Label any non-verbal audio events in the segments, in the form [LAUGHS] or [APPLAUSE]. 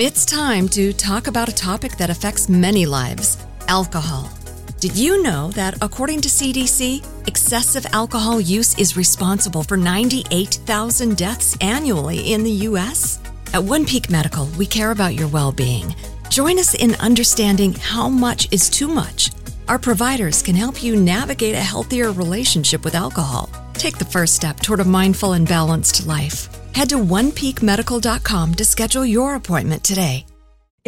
It's time to talk about a topic that affects many lives alcohol. Did you know that according to CDC, excessive alcohol use is responsible for 98,000 deaths annually in the U.S.? At One Peak Medical, we care about your well being. Join us in understanding how much is too much. Our providers can help you navigate a healthier relationship with alcohol. Take the first step toward a mindful and balanced life. Head to onepeakmedical.com to schedule your appointment today.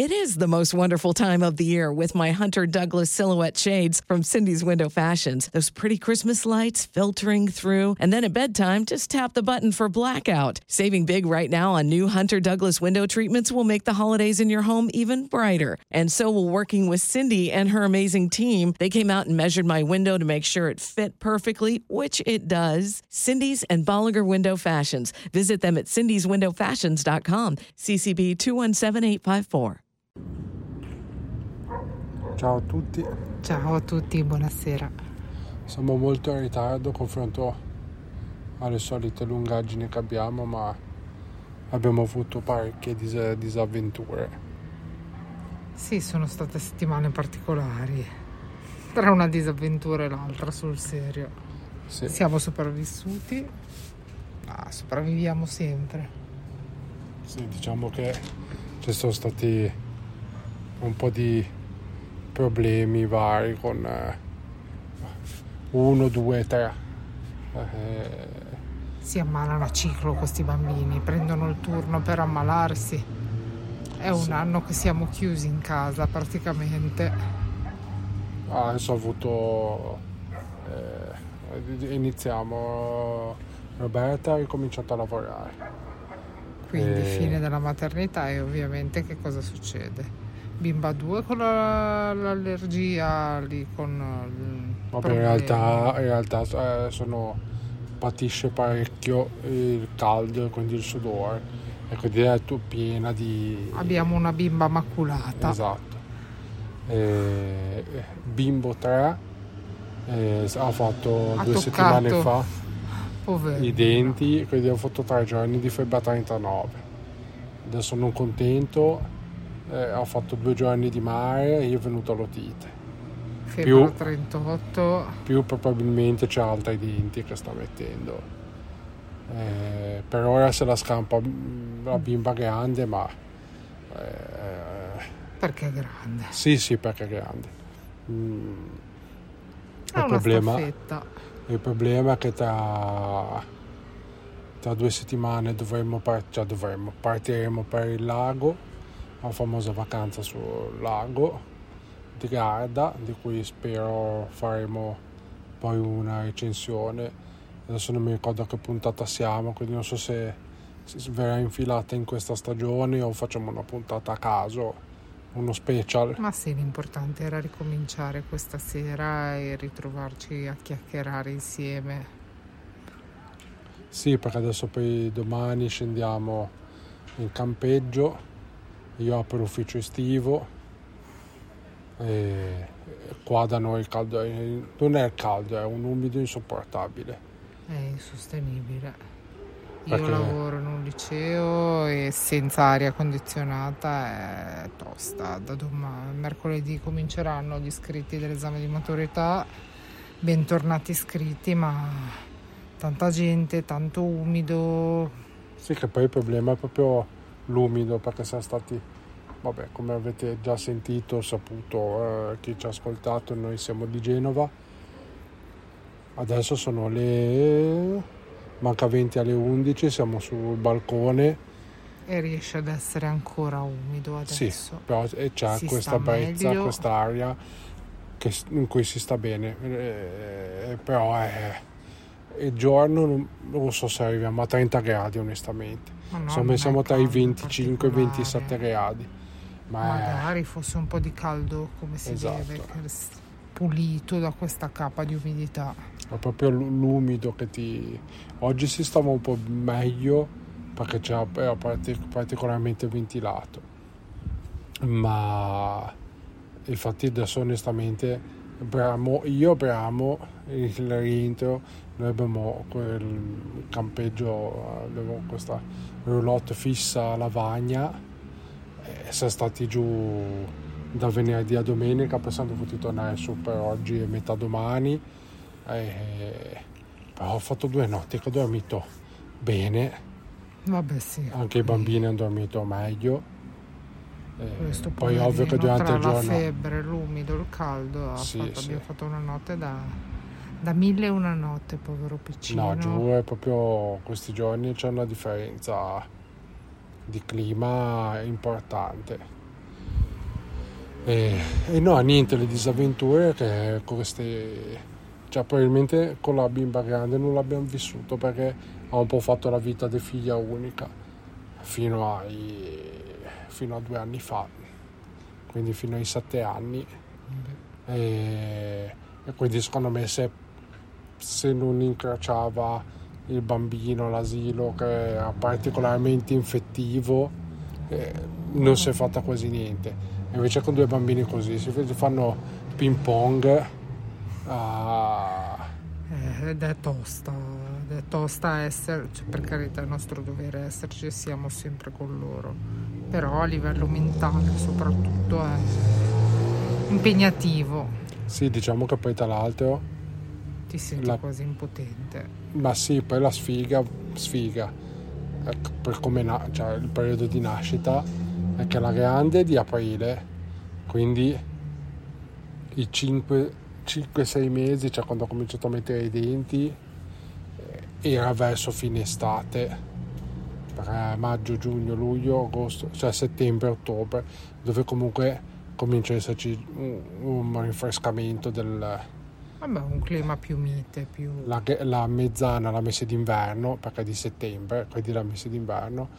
It is the most wonderful time of the year with my Hunter Douglas silhouette shades from Cindy's Window Fashions. Those pretty Christmas lights filtering through. And then at bedtime, just tap the button for blackout. Saving big right now on new Hunter Douglas window treatments will make the holidays in your home even brighter. And so will working with Cindy and her amazing team. They came out and measured my window to make sure it fit perfectly, which it does. Cindy's and Bolliger Window Fashions. Visit them at cindyswindowfashions.com. CCB 217854. Ciao a tutti, Ciao a tutti, buonasera. siamo molto in ritardo confronto alle solite lungaggini che abbiamo, ma abbiamo avuto parecchie dis- disavventure. Sì, sono state settimane particolari. Tra una disavventura e l'altra, sul serio. Sì, Siamo sopravvissuti, ma sopravviviamo sempre. sì, diciamo che ci sono stati un po' di problemi vari con eh, uno, due, tre. Eh, Si ammalano a ciclo questi bambini, prendono il turno per ammalarsi. È un Sì. anno che siamo chiusi in casa praticamente. adesso ho avuto... eh, iniziamo. Roberta ha ricominciato a lavorare. Quindi Eh. fine della maternità e ovviamente che cosa succede? Bimba 2 con la- l'allergia lì con il Vabbè, in realtà, in realtà eh, sono, patisce parecchio il caldo e quindi il sudore e quindi è tu piena di... Abbiamo una bimba maculata. Esatto. Eh, bimbo 3 eh, ha fatto Ha due toccato. settimane fa Poverino. i denti, quindi ho fatto tre giorni di febbre a 39. Adesso sono contento, eh, ho fatto due giorni di mare e io è venuto all'otite. Febbre più- a 38. più probabilmente c'ha altri denti che sta mettendo. Eh, per ora se la scampa mm, la bimba grande, ma eh, Perché è grande. sì, sì, perché è grande. Mm, È il, problema, il problema è che tra, tra due settimane dovremmo, par- cioè dovremmo, partiremo per il lago, la famosa vacanza sul lago di Garda, di cui spero faremo poi una recensione. Adesso non mi ricordo a che puntata siamo, quindi non so se, se verrà infilata in questa stagione o facciamo una puntata a caso, uno special. Ma sì, l'importante era ricominciare questa sera e ritrovarci a chiacchierare insieme. Sì, perché adesso poi domani scendiamo in campeggio, io apro l'ufficio estivo e qua da noi il caldo è- non è il caldo, è un umido insopportabile. È insostenibile. Io Perché? lavoro in un liceo e senza aria condizionata è tosta. Da domani, mercoledì cominceranno gli iscritti dell'esame di maturità. Bentornati iscritti, ma tanta gente, tanto umido. Sì, che poi il problema è proprio l'umido, perché siamo stati, vabbè, come avete già sentito, saputo, eh, chi ci ha ascoltato, noi siamo di Genova. Adesso sono le... manca 20 alle 11, siamo sul balcone. E riesce ad essere ancora umido Sì, adesso. però e c'è Si questa sta brezza, quest'aria che- in cui si sta bene, Eh, però è, il giorno non, non so se arriviamo a 30 gradi onestamente, no, insomma è siamo tra i caldo 25 e i 27 particolare. gradi, ma è- Magari fosse un po' di caldo come si Esatto. deve, pulito da questa capa di umidità. è proprio l'umido che ti... Oggi si stava un po' meglio perché c'era, era parti- particolarmente ventilato, ma infatti adesso onestamente bramo, io bramo il rientro, noi abbiamo quel campeggio, abbiamo questa roulotte fissa a lavagna, eh, siamo stati giù da venerdì a domenica, poi siamo dovuti tornare su per oggi e metà domani. E... Però ho fatto due notti che ho dormito bene. Vabbè sì. Anche i bambini hanno dormito meglio. Questo poi ovvio che durante il giorno... la febbre, l'umido, il caldo, Sì, fatto- sì. abbiamo fatto una notte da, da mille e una notte, povero piccino. No, giù è proprio questi giorni c'è una differenza di clima importante. E, e no, niente, le disavventure che queste... Cioè, probabilmente con la bimba grande non l'abbiamo vissuto perché ha un po' fatto la vita di figlia unica fino, ai, fino a due anni fa, quindi fino ai sette anni. E, e quindi secondo me se se non incrociava il bambino all'asilo che era particolarmente infettivo eh, non si è fatta quasi niente. Invece con due bambini così si si fanno ping pong ah, Eh, ed è tosta, ed è tosta essere, cioè, per carità è nostro dovere esserci e siamo sempre con loro, però a livello mentale soprattutto è impegnativo, sì diciamo che poi tra l'altro ti senti La- quasi impotente. ma sì poi la sfiga sfiga. Ecco, per come na- cioè, il periodo di nascita è che la grande è di aprile quindi i 5-6 mesi cioè quando ho cominciato a mettere i denti eh, era verso fine estate perché maggio, giugno, luglio, agosto, cioè settembre, ottobre dove comunque comincia ad esserci un, un rinfrescamento del, Vabbè, un clima più mite, più... la, la mezzana la mese d'inverno perché è di settembre quindi la mese d'inverno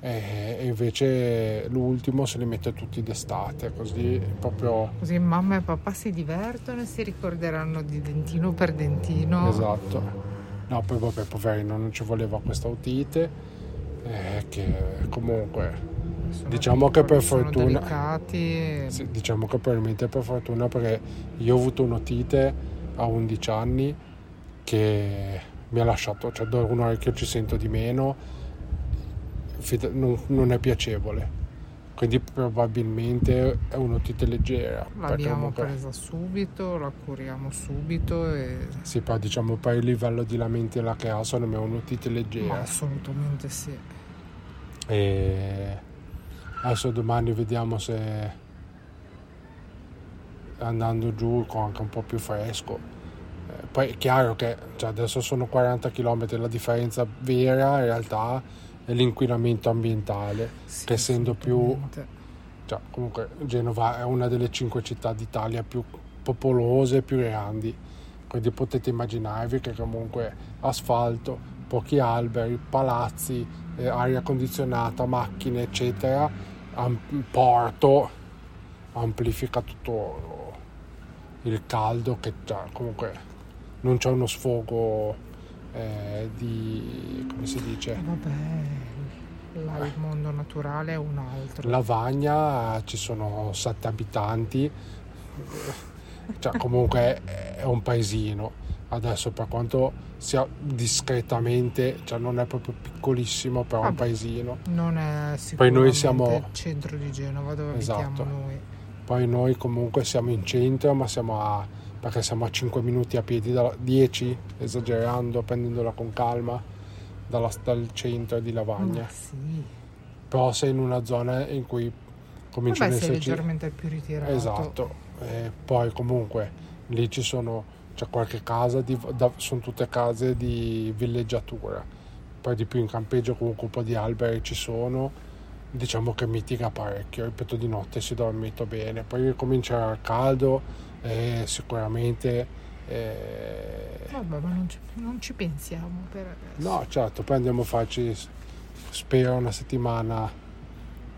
e, invece l'ultimo se li mette tutti d'estate così proprio Così mamma e papà si divertono e si ricorderanno di dentino per dentino. esatto no poi vabbè poverino non ci voleva questa otite eh, che comunque Sono diciamo che per fortuna- delicati. sì, diciamo che probabilmente per fortuna perché io ho avuto un'otite a 11 anni che mi ha lasciato cioè da un orecchio ci sento di meno non, non è piacevole quindi probabilmente è un'otite leggera L'abbiamo comunque- presa subito, la curiamo subito e... sì poi diciamo poi il livello di lamentela che ha secondo me è un'otite Ma leggera assolutamente sì. e adesso domani vediamo se andando giù con anche un po' più fresco Eh, poi è chiaro che cioè, adesso sono 40 km la differenza vera in realtà è l'inquinamento ambientale Sì, che essendo più cioè, comunque Genova è una delle cinque città d'Italia più popolose e più grandi. Quindi potete immaginarvi che comunque asfalto pochi alberi palazzi eh, aria condizionata macchine eccetera am- porto amplifica tutto il caldo che cioè, comunque non c'è uno sfogo eh, di come si dice Vabbè, là il mondo naturale è un altro. Lavagna ci sono sette abitanti, cioè comunque è un paesino. Adesso per quanto sia discretamente, cioè non è proprio piccolissimo, però è un Vabbè. paesino. Non è Poi sicuramente noi siamo- il centro di Genova dove Esatto. noi. Poi noi comunque siamo in centro, ma siamo a, perché siamo a 5 minuti a piedi, da, 10 esagerando, prendendola con calma, dalla- dal centro di Lavagna. Ma sì. Però sei in una zona in cui ad sei esserci... leggermente più ritirato. Esatto, e poi comunque lì ci sono, c'è qualche casa, di, da- sono tutte case di villeggiatura, poi di più in campeggio comunque un po' di alberi ci sono, diciamo che mitiga parecchio, ripeto di notte si dormito bene, poi comincia il caldo e sicuramente... eh, Vabbè, ma non ci, non ci pensiamo per adesso. no certo, poi andiamo a farci, spero, una settimana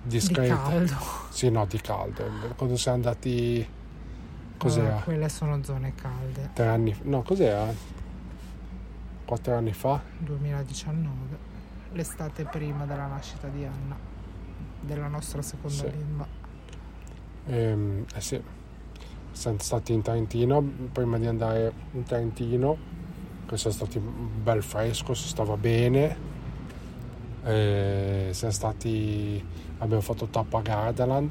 Di discreta. caldo. Sì, no, di caldo. Quando siamo andati... Cos'era? Vabbè, quelle sono zone calde. Tre anni No, cos'era? Quattro anni fa? 2019, l'estate prima della nascita di Anna, della nostra seconda Sì. bimba. Ehm, eh sì. Siamo stati in Trentino prima di andare in Trentino. che siamo stati un bel fresco, si stava bene. E siamo stati, abbiamo fatto tappa a Gardaland.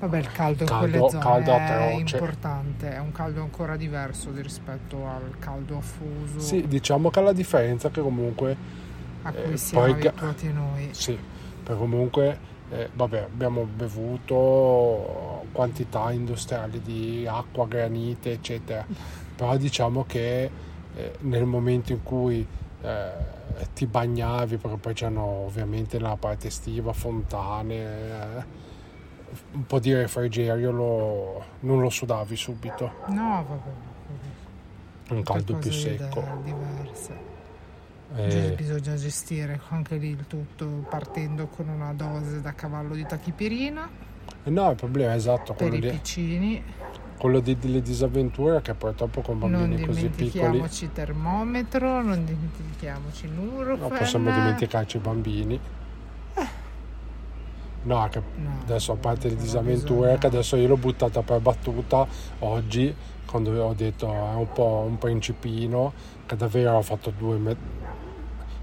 Vabbè, il caldo, Caldo- in quelle zone caldo è atroce. importante, è un caldo ancora diverso di rispetto al caldo affuso sì, diciamo che la differenza è che comunque a cui eh, siamo poi abituati noi. Sì, perché comunque eh, vabbè, abbiamo bevuto quantità industriali di acqua, granite, eccetera. Però diciamo che eh, nel momento in cui eh, ti bagnavi, perché poi c'erano ovviamente nella parte estiva fontane, eh, un po' di refrigerio lo- non lo sudavi subito, No, vabbè, un caldo più secco. diverse. Eh, Bisogna gestire anche lì il tutto partendo con una dose da cavallo di tachipirina no, il problema è esatto per quello, i di, piccini. quello di- delle disavventure che purtroppo con Non bambini così piccoli dimentichiamoci termometro, non dimentichiamoci Nurofen. Non possiamo dimenticarci i bambini. No, che No, adesso a parte le disavventure, bisogna- che adesso io l'ho buttata per battuta oggi, quando ho detto è un po' un principino, che davvero ho fatto due me-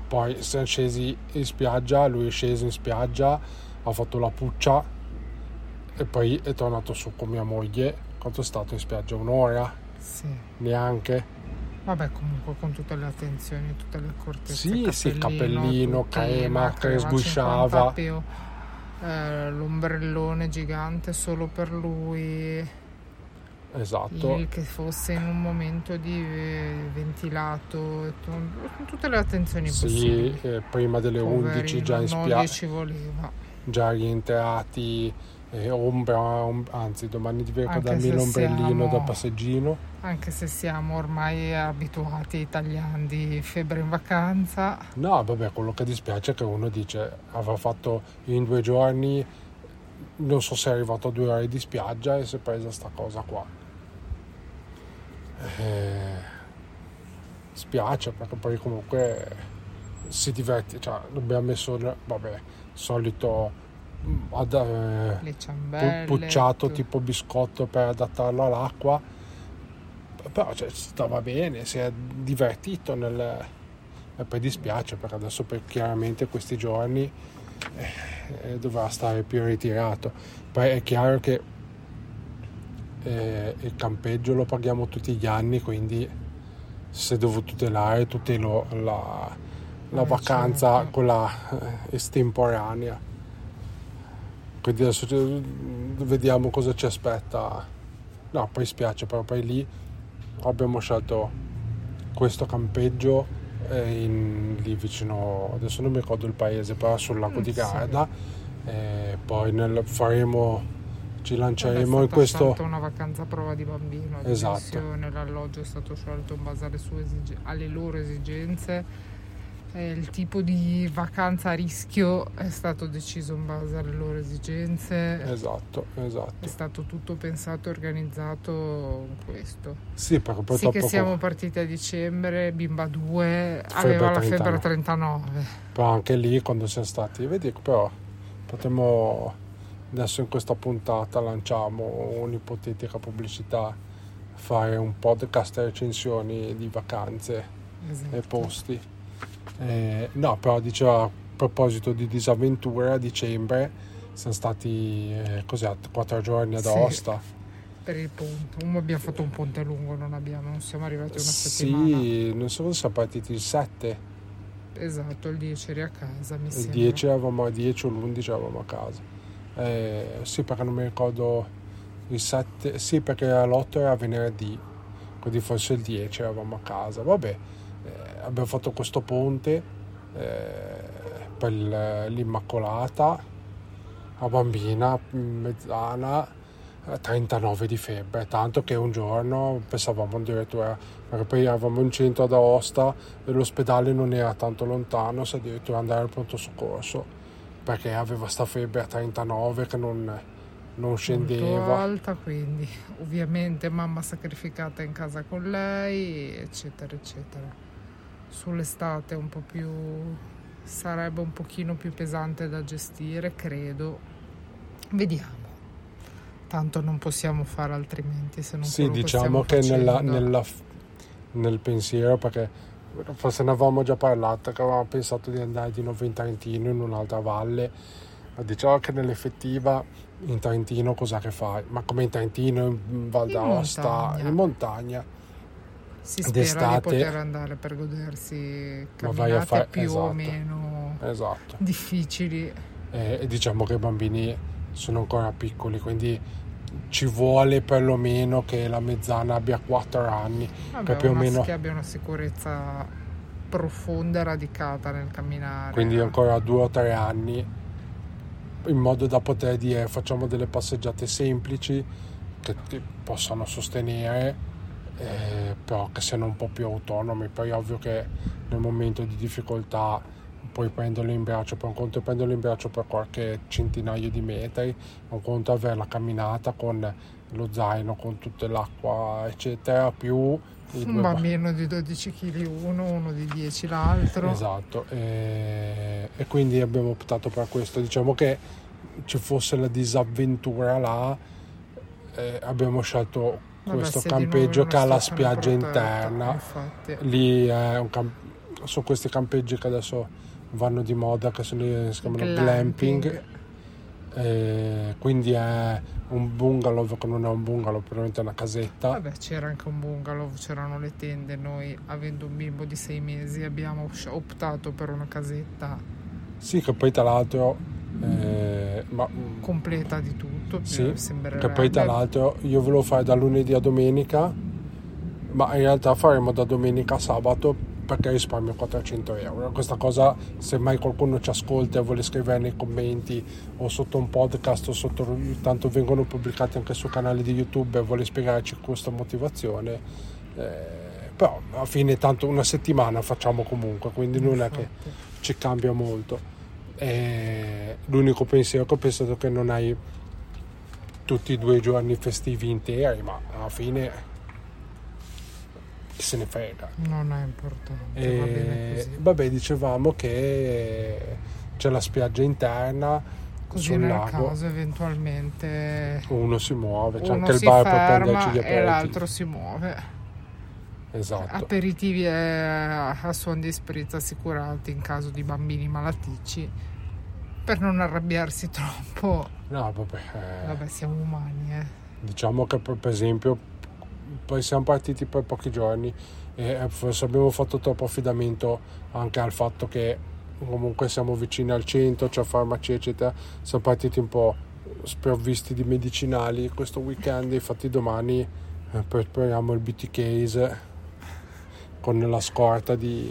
Poi siamo scesi in spiaggia, lui è sceso in spiaggia, ha fatto la puccia e poi è tornato su con mia moglie. Quanto è stato in spiaggia? Un'ora? Sì. Neanche? Vabbè, comunque con tutte le attenzioni, tutte le accortezze. Sì, sì, cappellino, cappellino, crema, che sgusciava. 50 più, eh, l'ombrellone gigante solo per lui. Esatto. il che fosse in un momento di eh, ventilato, con tutte le attenzioni Sì, possibili. eh, prima delle 11 già in Poverino, spiaggia. già rientrati, eh, ombra, om- anzi domani ricordarmi se l'ombrellino siamo- da passeggino. Anche se siamo ormai abituati italiani di febbre in vacanza, No, vabbè, quello che dispiace è che uno dice avrà fatto in due giorni, non so se è arrivato a due ore di spiaggia e si è presa sta cosa qua. Eh, spiace perché poi comunque si diverte, cioè abbiamo messo, vabbè, solito ad, eh, pu- pucciato tu- tipo biscotto per adattarlo all'acqua. Però cioè, stava bene si è divertito nel e poi dispiace perché adesso per- chiaramente questi giorni eh, dovrà stare più ritirato. Poi è chiaro che eh, il campeggio lo paghiamo tutti gli anni quindi è dovuto tutelare tutelo la, la Eh, vacanza certo. quella eh, estemporanea quindi adesso ci- vediamo cosa ci aspetta no poi spiace però poi lì abbiamo scelto questo campeggio eh, in- lì vicino adesso non mi ricordo il paese però sul lago di. Garda e poi nel- faremo ci è lanceremo in stata questo scelta una vacanza a prova di bambino, la Esatto. l'alloggio è stato scelto in base alle, esige- alle loro esigenze, il tipo di vacanza a rischio è stato deciso in base alle loro esigenze, esatto esatto è stato tutto pensato e organizzato in questo. sì perché poi Sì dopo che siamo partiti a dicembre, bimba 2 Febbre aveva la 39. febbre a 39. però anche lì quando siamo stati vedi però potremmo adesso in questa puntata lanciamo un'ipotetica pubblicità fare un podcast recensioni di vacanze Esatto. e posti Eh, no però diceva a proposito di disavventure a dicembre siamo stati eh, cos'è, quattro giorni ad Sì. Aosta Per il ponte, Um, abbiamo fatto un ponte lungo, non abbiamo, non siamo arrivati una settimana. sì non so se siamo partiti il 7 Esatto, il 10 eri a casa, mi il sembra. 10 eravamo 10 o l'11 eravamo a casa Eh, sì perché non mi ricordo il 7 sì perché l'8 era venerdì quindi forse il 10 eravamo a casa. Vabbè eh, abbiamo fatto questo ponte eh, per l'Immacolata a bambina mezzana eh, 39 di febbre tanto che un giorno pensavamo addirittura perché poi eravamo in centro ad Aosta e l'ospedale non era tanto lontano se addirittura andare al pronto soccorso perché aveva sta febbre a 39 che non, non Molto scendeva alta, quindi ovviamente mamma sacrificata in casa con lei, eccetera, eccetera. Sull'estate un po' più sarebbe un pochino più pesante da gestire, credo. Vediamo. Tanto non possiamo fare altrimenti se non sì diciamo che nella, nella nel pensiero perché forse ne avevamo già parlato, che avevamo pensato di andare di nuovo in Trentino, in un'altra valle, ma diciamo che nell'effettiva in Trentino cosa che fai? Ma come in Trentino, in Val d'Aosta, in montagna. Si spera d'estate, di poter andare per godersi camminate fare, più esatto, o meno esatto. difficili. E, e diciamo che i bambini sono ancora piccoli, quindi ci vuole perlomeno che la mezzana abbia 4 anni. Vabbè, più o meno... che abbia una sicurezza profonda e radicata nel camminare. Quindi ancora 2 o 3 anni, in modo da poter dire facciamo delle passeggiate semplici che ti possano sostenere, eh, però che siano un po' più autonomi. Poi è ovvio che nel momento di difficoltà puoi prenderlo in braccio, per un conto è prenderlo in braccio per qualche centinaio di metri, un conto è avere la camminata con lo zaino, con tutta l'acqua, eccetera, più un bambino di 12 kg uno, uno di 10 l'altro. Esatto, e, e, quindi abbiamo optato per questo. Diciamo che ci fosse la disavventura là, eh, abbiamo scelto Vabbè, questo campeggio che ha la spiaggia interna. Infatti. Lì è un camp- sono questi campeggi che adesso vanno di moda che sono, si chiamano glamping, glamping. Eh, quindi è un bungalow che non è un bungalow probabilmente è una casetta. Vabbè c'era anche un bungalow c'erano le tende noi avendo un bimbo di sei mesi abbiamo optato per una casetta. Sì che poi tra l'altro eh, ma, completa di tutto sì, che poi tra l'altro io volevo fare da lunedì a domenica ma in realtà faremo da domenica a sabato perché risparmio 400 euro. Questa cosa, se mai qualcuno ci ascolta e vuole scrivere nei commenti o sotto un podcast o sotto, tanto vengono pubblicati anche sul canale di YouTube e vuole spiegarci questa motivazione, eh, però alla fine tanto una settimana facciamo comunque, quindi non è che ci cambia molto. E l'unico pensiero che ho pensato che non hai tutti i due giorni festivi interi, ma alla fine chi se ne frega. Non è importante. E, vabbè, dicevamo che c'è la spiaggia interna. Così sul nel lago. caso eventualmente uno si muove, c'è anche il bar per prenderci gli aperitivi. E l'altro si muove. Esatto. Aperitivi a, a suon di spritz assicurati in caso di bambini malaticci per non arrabbiarsi troppo. No, vabbè. Eh, vabbè, siamo umani, eh. Diciamo che per esempio poi siamo partiti per pochi giorni e eh, forse abbiamo fatto troppo affidamento anche al fatto che comunque siamo vicini al centro, c'è farmacia eccetera, siamo partiti un po' sprovvisti di medicinali questo weekend, infatti domani eh, prepariamo il BT case con la scorta di,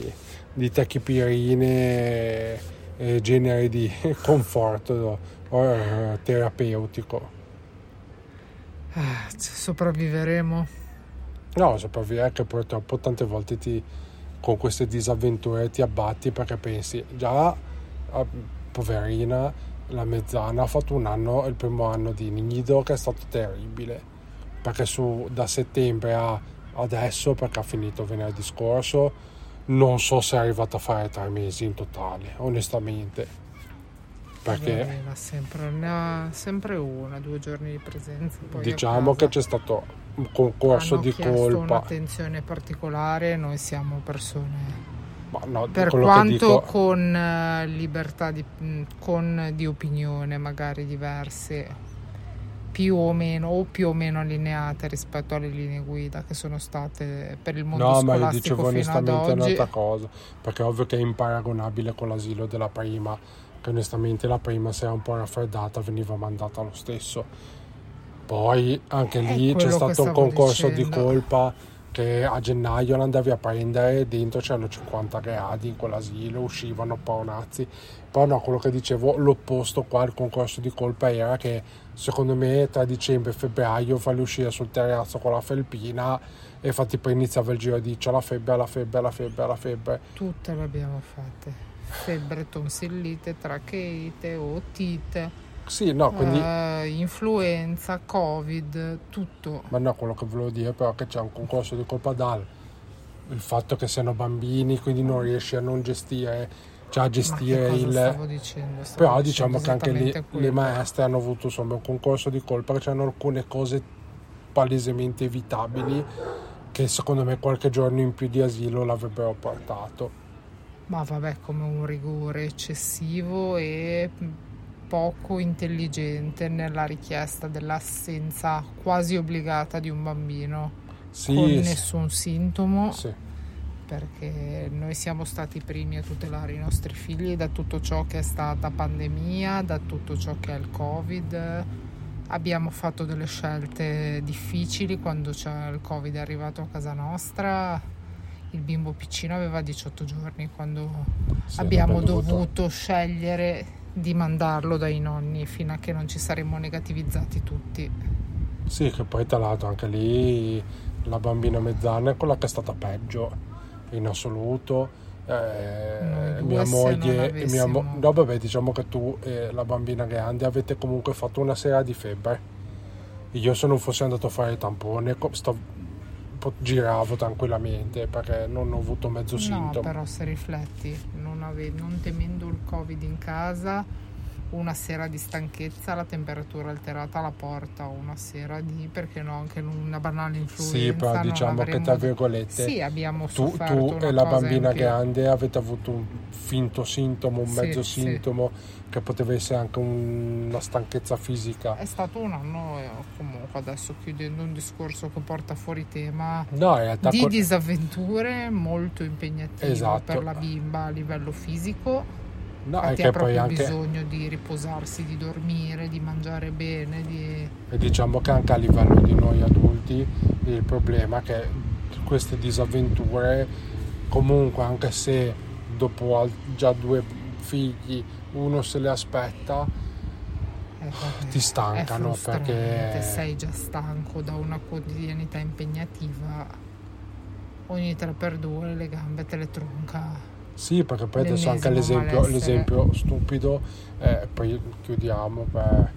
di tachipirine e, generi di [LAUGHS] conforto eh, terapeutico. Ah, sopravviveremo. No, sopravvive che purtroppo tante volte ti, con queste disavventure ti abbatti perché pensi già, ah, poverina, la mezzana ha fatto un anno, il primo anno di nido che è stato terribile, perché su, da settembre a adesso, perché ha finito venerdì scorso, non so se è arrivata a fare tre mesi in totale, onestamente perché sempre, ne ha sempre una, due giorni di presenza. diciamo che c'è stato un concorso Hanno di colpa. un'attenzione particolare, noi siamo persone. No, per quanto dico... con uh, libertà di, con, di opinione magari diverse, più o meno o più o meno allineate rispetto alle linee guida che sono state per il mondo no, scolastico ma io dicevo onestamente un'altra cosa, perché è ovvio che è imparagonabile con l'asilo della prima che onestamente la prima se era un po' raffreddata veniva mandata lo stesso. Poi anche lì c'è stato un concorso dicendo. di colpa che a gennaio andavi a prendere, dentro c'erano 50 gradi in quell'asilo, uscivano paonazzi. Poi no, quello che dicevo, l'opposto qua, il concorso di colpa era che secondo me tra dicembre e febbraio farli uscire sul terrazzo con la felpina e infatti poi iniziava il giro di c'è la febbre, la febbre, la febbre, la febbre. Tutte le abbiamo fatte febbre, tonsillite, tracheite, otite. Sì, no, quindi... Uh, influenza, covid, tutto. Ma no, quello che volevo dire però è che c'è un concorso di colpa dal il fatto che siano bambini, quindi non riesci a non gestire, cioè a gestire il... Stavo dicendo, stavo però diciamo che anche le, le, maestre hanno avuto insomma un concorso di colpa, che c'erano alcune cose palesemente evitabili che secondo me qualche giorno in più di asilo l'avrebbero portato. Ma vabbè, come un rigore eccessivo e poco intelligente nella richiesta dell'assenza quasi obbligata di un bambino Sì, con sì. nessun sintomo. Sì. perché noi siamo stati i primi a tutelare i nostri figli da tutto ciò che è stata pandemia, da tutto ciò che è il Covid. Abbiamo fatto delle scelte difficili quando c'è il Covid è arrivato a casa nostra. Il bimbo piccino aveva 18 giorni quando Sì, abbiamo dovuto- scegliere di mandarlo dai nonni fino a che non ci saremmo negativizzati tutti. Sì, che poi tra l'altro anche lì la bambina mezzana è quella che è stata peggio in assoluto. Eh, mia moglie mia mo- no, vabbè, diciamo che tu e la bambina grande avete comunque fatto una sera di febbre. Io se non fossi andato a fare il tampone sto- giravo tranquillamente perché non ho avuto mezzo No, sintomo. però se rifletti, non, ave- non temendo il Covid in casa, una sera di stanchezza, la temperatura alterata alla porta, una sera di, perché no, anche una banale influenza. Sì, però diciamo che avremmo- tra virgolette Sì, abbiamo tu, tu e la bambina grande avete avuto un finto sintomo, un Sì, mezzo sì. sintomo che poteva essere anche un- una stanchezza fisica. È stato un anno, eh, comunque adesso chiudendo un discorso che porta fuori tema No, realtà di disavventure molto impegnativo Esatto. per la bimba a livello fisico. No, Infatti ha proprio anche bisogno di riposarsi, di dormire, di mangiare bene, di... e diciamo che anche a livello di noi adulti il problema è che queste disavventure comunque anche se dopo già due figli uno se le aspetta eh, ti stancano perché sei già stanco da una quotidianità impegnativa, ogni 3x2 le gambe te le tronca. Sì, perché poi adesso anche l'esempio, l'esempio stupido, eh, poi chiudiamo per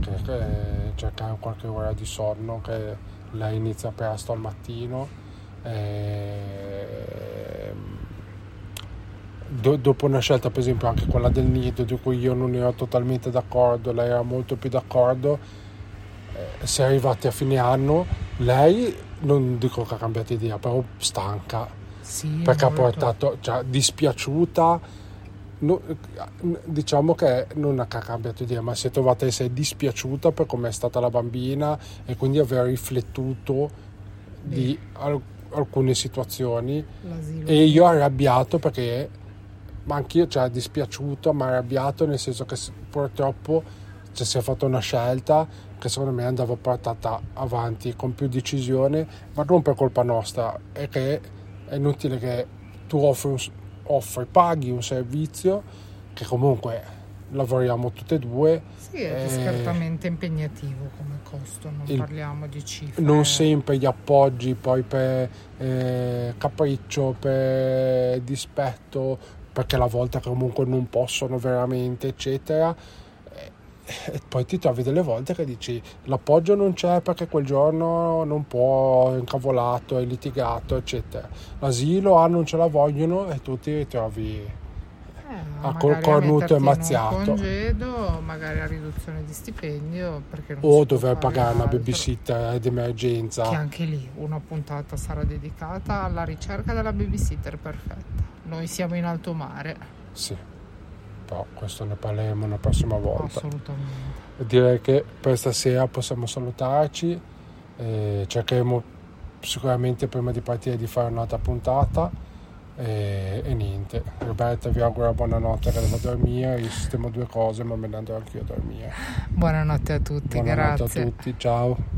che cercare qualche ora di sonno, che lei inizia presto al mattino. ehm, do- dopo una scelta, per esempio, anche quella del nido, di cui io non ero totalmente d'accordo, lei era molto più d'accordo. eh, si è arrivati a fine anno, lei non dico che ha cambiato idea, però stanca Sì, perché ha portato, cioè dispiaciuta, no- diciamo che non ha cambiato idea, ma si è trovata a essere dispiaciuta per come è stata la bambina e quindi aver riflettuto di al- alcune situazioni. L'asilo. e io arrabbiato perché, ma anch'io, cioè dispiaciuto, ma arrabbiato nel senso che purtroppo cioè, si è fatta una scelta che secondo me andava portata avanti con più decisione, ma non per colpa nostra, è che è inutile che tu offri, un offri paghi un servizio che comunque lavoriamo tutte e due, Sì, è eh, discretamente impegnativo come costo, non il- parliamo di cifre. non sempre gli appoggi poi per eh, capriccio, per dispetto, perché la volta comunque non possono veramente, eccetera. E poi ti trovi delle volte che dici l'appoggio non c'è perché quel giorno non può, è incavolato, è litigato, eccetera. L'asilo, ah, non ce la vogliono e tu ti ritrovi Eh, a col cornuto e mazziato. Un congedo, magari a riduzione di stipendio, o dover pagare una babysitter d'emergenza. Che anche lì una puntata sarà dedicata alla ricerca della babysitter perfetta. Noi siamo in alto mare, Sì, però questo ne parleremo una prossima volta. assolutamente. direi che per stasera possiamo salutarci e cercheremo sicuramente prima di partire di fare un'altra puntata e, e niente Roberta vi auguro buonanotte che devo dormire io sistemo due cose ma me ne andrò anch'io a dormire Buonanotte a tutti, buonanotte grazie. a tutti ciao